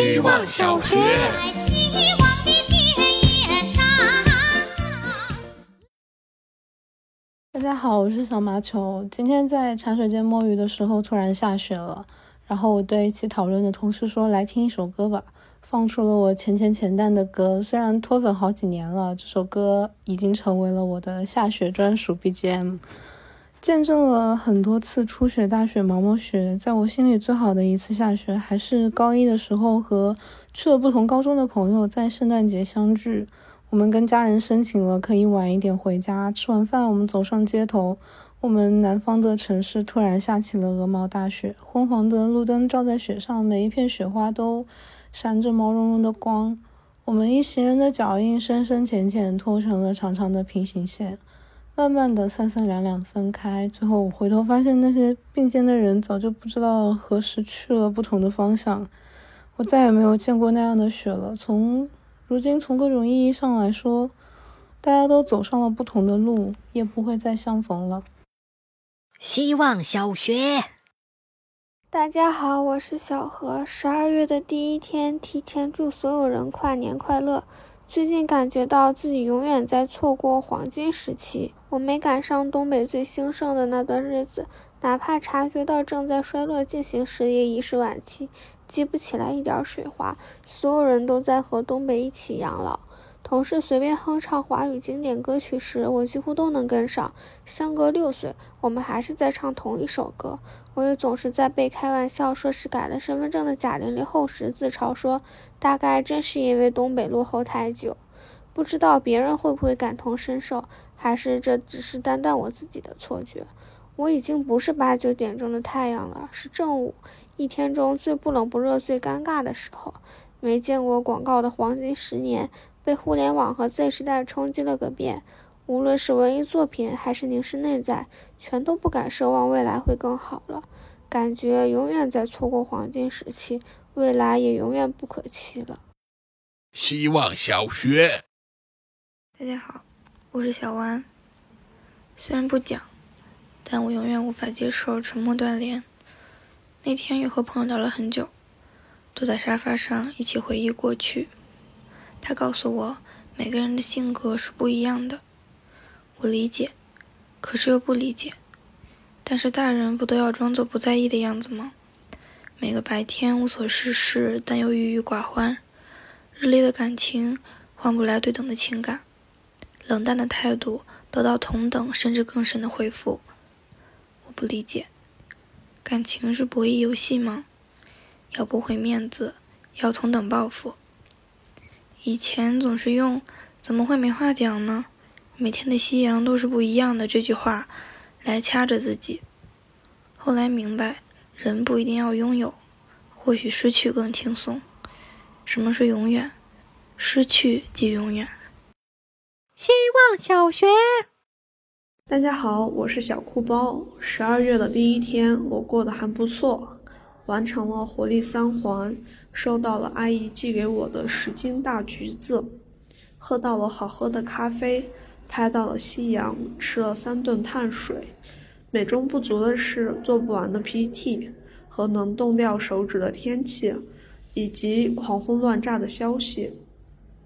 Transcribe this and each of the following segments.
希望小学。希望的田野上大家好，我是小麻球。今天在茶水间摸鱼的时候，突然下雪了。然后我对一起讨论的同事说：“来听一首歌吧。”放出了我浅浅浅淡的歌。虽然脱粉好几年了，这首歌已经成为了我的下雪专属 BGM。见证了很多次初雪、大雪、毛毛雪，在我心里最好的一次下雪，还是高一的时候和去了不同高中的朋友在圣诞节相聚。我们跟家人申请了可以晚一点回家，吃完饭我们走上街头。我们南方的城市突然下起了鹅毛大雪，昏黄的路灯照在雪上，每一片雪花都闪着毛茸茸的光。我们一行人的脚印深深浅浅拖成了长长的平行线。慢慢的，三三两两分开，最后我回头发现，那些并肩的人早就不知道何时去了不同的方向。我再也没有见过那样的雪了。从如今，从各种意义上来说，大家都走上了不同的路，也不会再相逢了。希望小学，大家好，我是小何。十二月的第一天，提前祝所有人跨年快乐。最近感觉到自己永远在错过黄金时期，我没赶上东北最兴盛的那段日子，哪怕察觉到正在衰落进行时，也已是晚期，记不起来一点水花。所有人都在和东北一起养老。同事随便哼唱华语经典歌曲时，我几乎都能跟上。相隔六岁，我们还是在唱同一首歌。我也总是在被开玩笑说是改了身份证的贾玲玲后时自嘲说，大概真是因为东北落后太久。不知道别人会不会感同身受，还是这只是单单我自己的错觉？我已经不是八九点钟的太阳了，是正午，一天中最不冷不热、最尴尬的时候。没见过广告的黄金十年。被互联网和 Z 时代冲击了个遍，无论是文艺作品还是凝视内在，全都不敢奢望未来会更好了。感觉永远在错过黄金时期，未来也永远不可期了。希望小学，大家好，我是小弯。虽然不讲，但我永远无法接受沉默断联。那天又和朋友聊了很久，坐在沙发上一起回忆过去。他告诉我，每个人的性格是不一样的。我理解，可是又不理解。但是大人不都要装作不在意的样子吗？每个白天无所事事，但又郁郁寡欢。热烈的感情换不来对等的情感，冷淡的态度得到同等甚至更深的回复。我不理解，感情是博弈游戏吗？要不毁面子，要同等报复。以前总是用“怎么会没话讲呢？每天的夕阳都是不一样的”这句话来掐着自己。后来明白，人不一定要拥有，或许失去更轻松。什么是永远？失去即永远。希望小学，大家好，我是小哭包。十二月的第一天，我过得还不错，完成了活力三环。收到了阿姨寄给我的十斤大橘子，喝到了好喝的咖啡，拍到了夕阳，吃了三顿碳水。美中不足的是做不完的 PPT 和能冻掉手指的天气，以及狂轰乱炸的消息。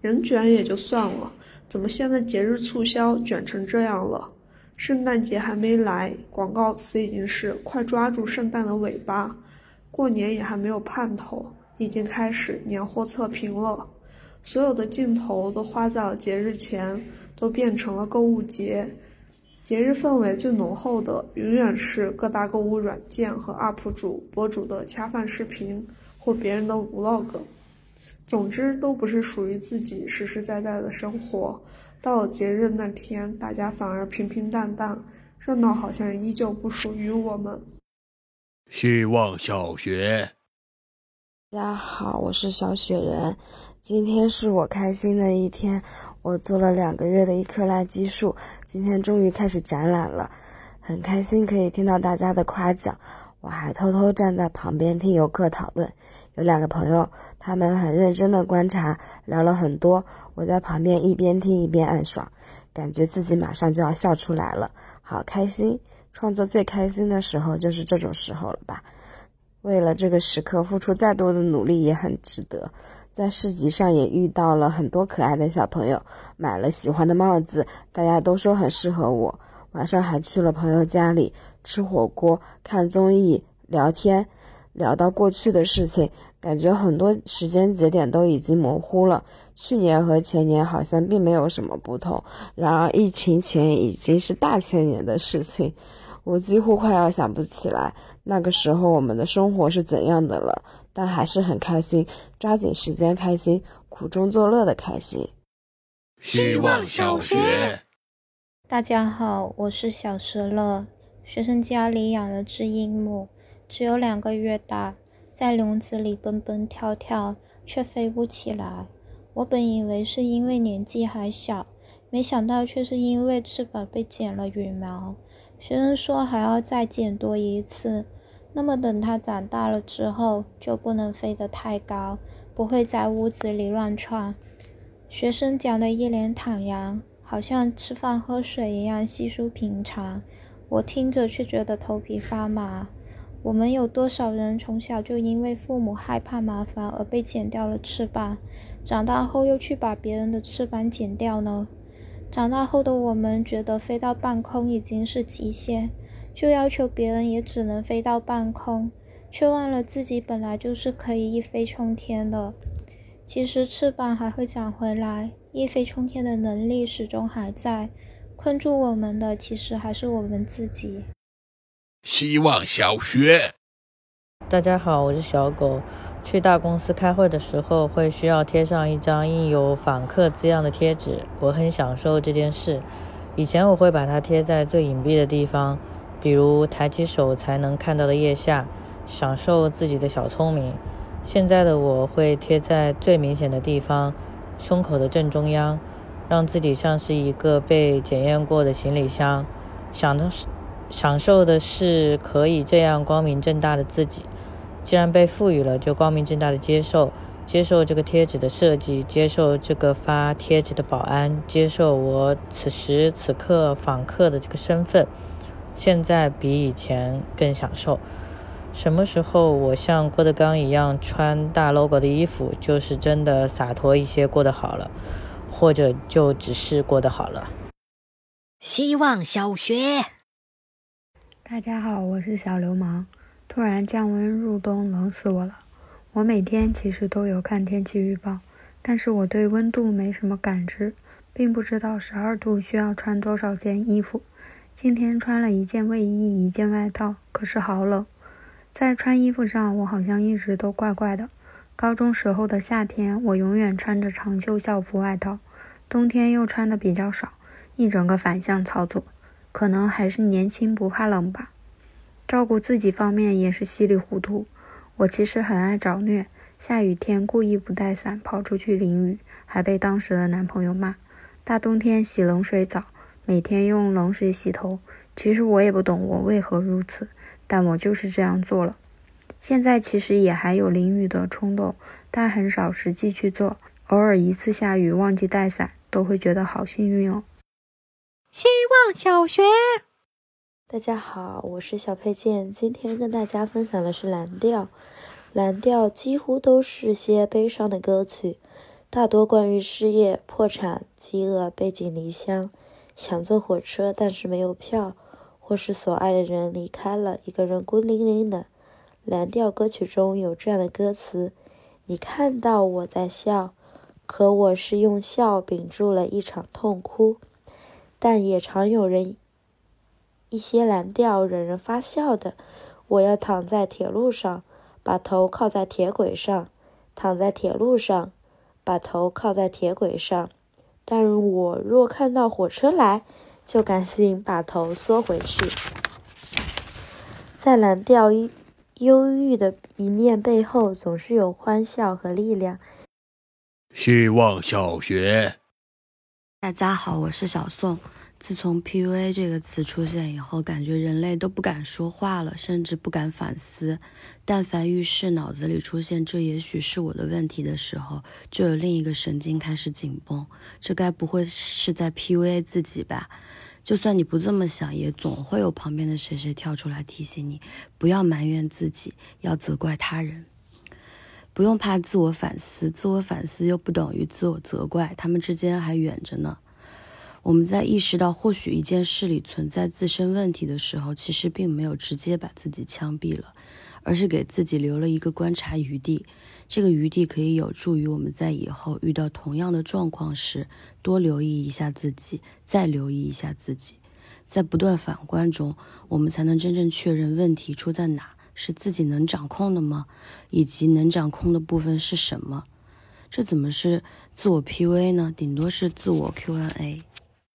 人卷也就算了，怎么现在节日促销卷成这样了？圣诞节还没来，广告词已经是快抓住圣诞的尾巴，过年也还没有盼头。已经开始年货测评了，所有的镜头都花在了节日前，都变成了购物节。节日氛围最浓厚的，永远是各大购物软件和 UP 主博主的恰饭视频或别人的 Vlog。总之，都不是属于自己实实在在的生活。到了节日那天，大家反而平平淡淡，热闹好像依旧不属于我们。希望小学。大家好，我是小雪人。今天是我开心的一天，我做了两个月的一棵垃圾树，今天终于开始展览了，很开心可以听到大家的夸奖。我还偷偷站在旁边听游客讨论，有两个朋友，他们很认真的观察，聊了很多。我在旁边一边听一边暗爽，感觉自己马上就要笑出来了，好开心！创作最开心的时候就是这种时候了吧。为了这个时刻付出再多的努力也很值得。在市集上也遇到了很多可爱的小朋友，买了喜欢的帽子，大家都说很适合我。晚上还去了朋友家里吃火锅、看综艺、聊天，聊到过去的事情，感觉很多时间节点都已经模糊了。去年和前年好像并没有什么不同，然而疫情前已经是大前年的事情，我几乎快要想不起来那个时候我们的生活是怎样的了。但还是很开心，抓紧时间开心，苦中作乐的开心。希望小学。大家好，我是小石乐。学生家里养了只鹦鹉，只有两个月大，在笼子里蹦蹦跳跳，却飞不起来。我本以为是因为年纪还小，没想到却是因为翅膀被剪了羽毛。学生说还要再剪多一次，那么等它长大了之后，就不能飞得太高，不会在屋子里乱窜。学生讲的一脸坦然。好像吃饭喝水一样稀疏平常，我听着却觉得头皮发麻。我们有多少人从小就因为父母害怕麻烦而被剪掉了翅膀，长大后又去把别人的翅膀剪掉呢？长大后的我们觉得飞到半空已经是极限，就要求别人也只能飞到半空，却忘了自己本来就是可以一飞冲天的。其实翅膀还会长回来，一飞冲天的能力始终还在。困住我们的其实还是我们自己。希望小学，大家好，我是小狗。去大公司开会的时候，会需要贴上一张印有访客字样的贴纸，我很享受这件事。以前我会把它贴在最隐蔽的地方，比如抬起手才能看到的腋下，享受自己的小聪明。现在的我会贴在最明显的地方，胸口的正中央，让自己像是一个被检验过的行李箱。想的是，享受的是可以这样光明正大的自己。既然被赋予了，就光明正大的接受，接受这个贴纸的设计，接受这个发贴纸的保安，接受我此时此刻访客的这个身份。现在比以前更享受。什么时候我像郭德纲一样穿大 logo 的衣服，就是真的洒脱一些，过得好了，或者就只是过得好了。希望小学，大家好，我是小流氓。突然降温入冬，冷死我了。我每天其实都有看天气预报，但是我对温度没什么感知，并不知道十二度需要穿多少件衣服。今天穿了一件卫衣，一件外套，可是好冷。在穿衣服上，我好像一直都怪怪的。高中时候的夏天，我永远穿着长袖校服外套，冬天又穿的比较少，一整个反向操作。可能还是年轻不怕冷吧。照顾自己方面也是稀里糊涂。我其实很爱找虐，下雨天故意不带伞跑出去淋雨，还被当时的男朋友骂。大冬天洗冷水澡，每天用冷水洗头。其实我也不懂我为何如此。但我就是这样做了。现在其实也还有淋雨的冲动，但很少实际去做。偶尔一次下雨忘记带伞，都会觉得好幸运哦。希望小学，大家好，我是小佩剑，今天跟大家分享的是蓝调。蓝调几乎都是些悲伤的歌曲，大多关于失业、破产、饥饿、背井离乡，想坐火车但是没有票。或是所爱的人离开了，一个人孤零零的。蓝调歌曲中有这样的歌词：你看到我在笑，可我是用笑屏住了一场痛哭。但也常有人一些蓝调惹人发笑的：我要躺在铁路上，把头靠在铁轨上，躺在铁路上，把头靠在铁轨上。但我若看到火车来。就赶紧把头缩回去。在蓝调忧郁的一面背后，总是有欢笑和力量。希望小学，大家好，我是小宋。自从 PUA 这个词出现以后，感觉人类都不敢说话了，甚至不敢反思。但凡遇事脑子里出现“这也许是我的问题”的时候，就有另一个神经开始紧绷。这该不会是在 PUA 自己吧？就算你不这么想，也总会有旁边的谁谁跳出来提醒你，不要埋怨自己，要责怪他人。不用怕自我反思，自我反思又不等于自我责怪，他们之间还远着呢。我们在意识到或许一件事里存在自身问题的时候，其实并没有直接把自己枪毙了，而是给自己留了一个观察余地。这个余地可以有助于我们在以后遇到同样的状况时，多留意一下自己，再留意一下自己。在不断反观中，我们才能真正确认问题出在哪。是自己能掌控的吗？以及能掌控的部分是什么？这怎么是自我 PUA 呢？顶多是自我 Q N A。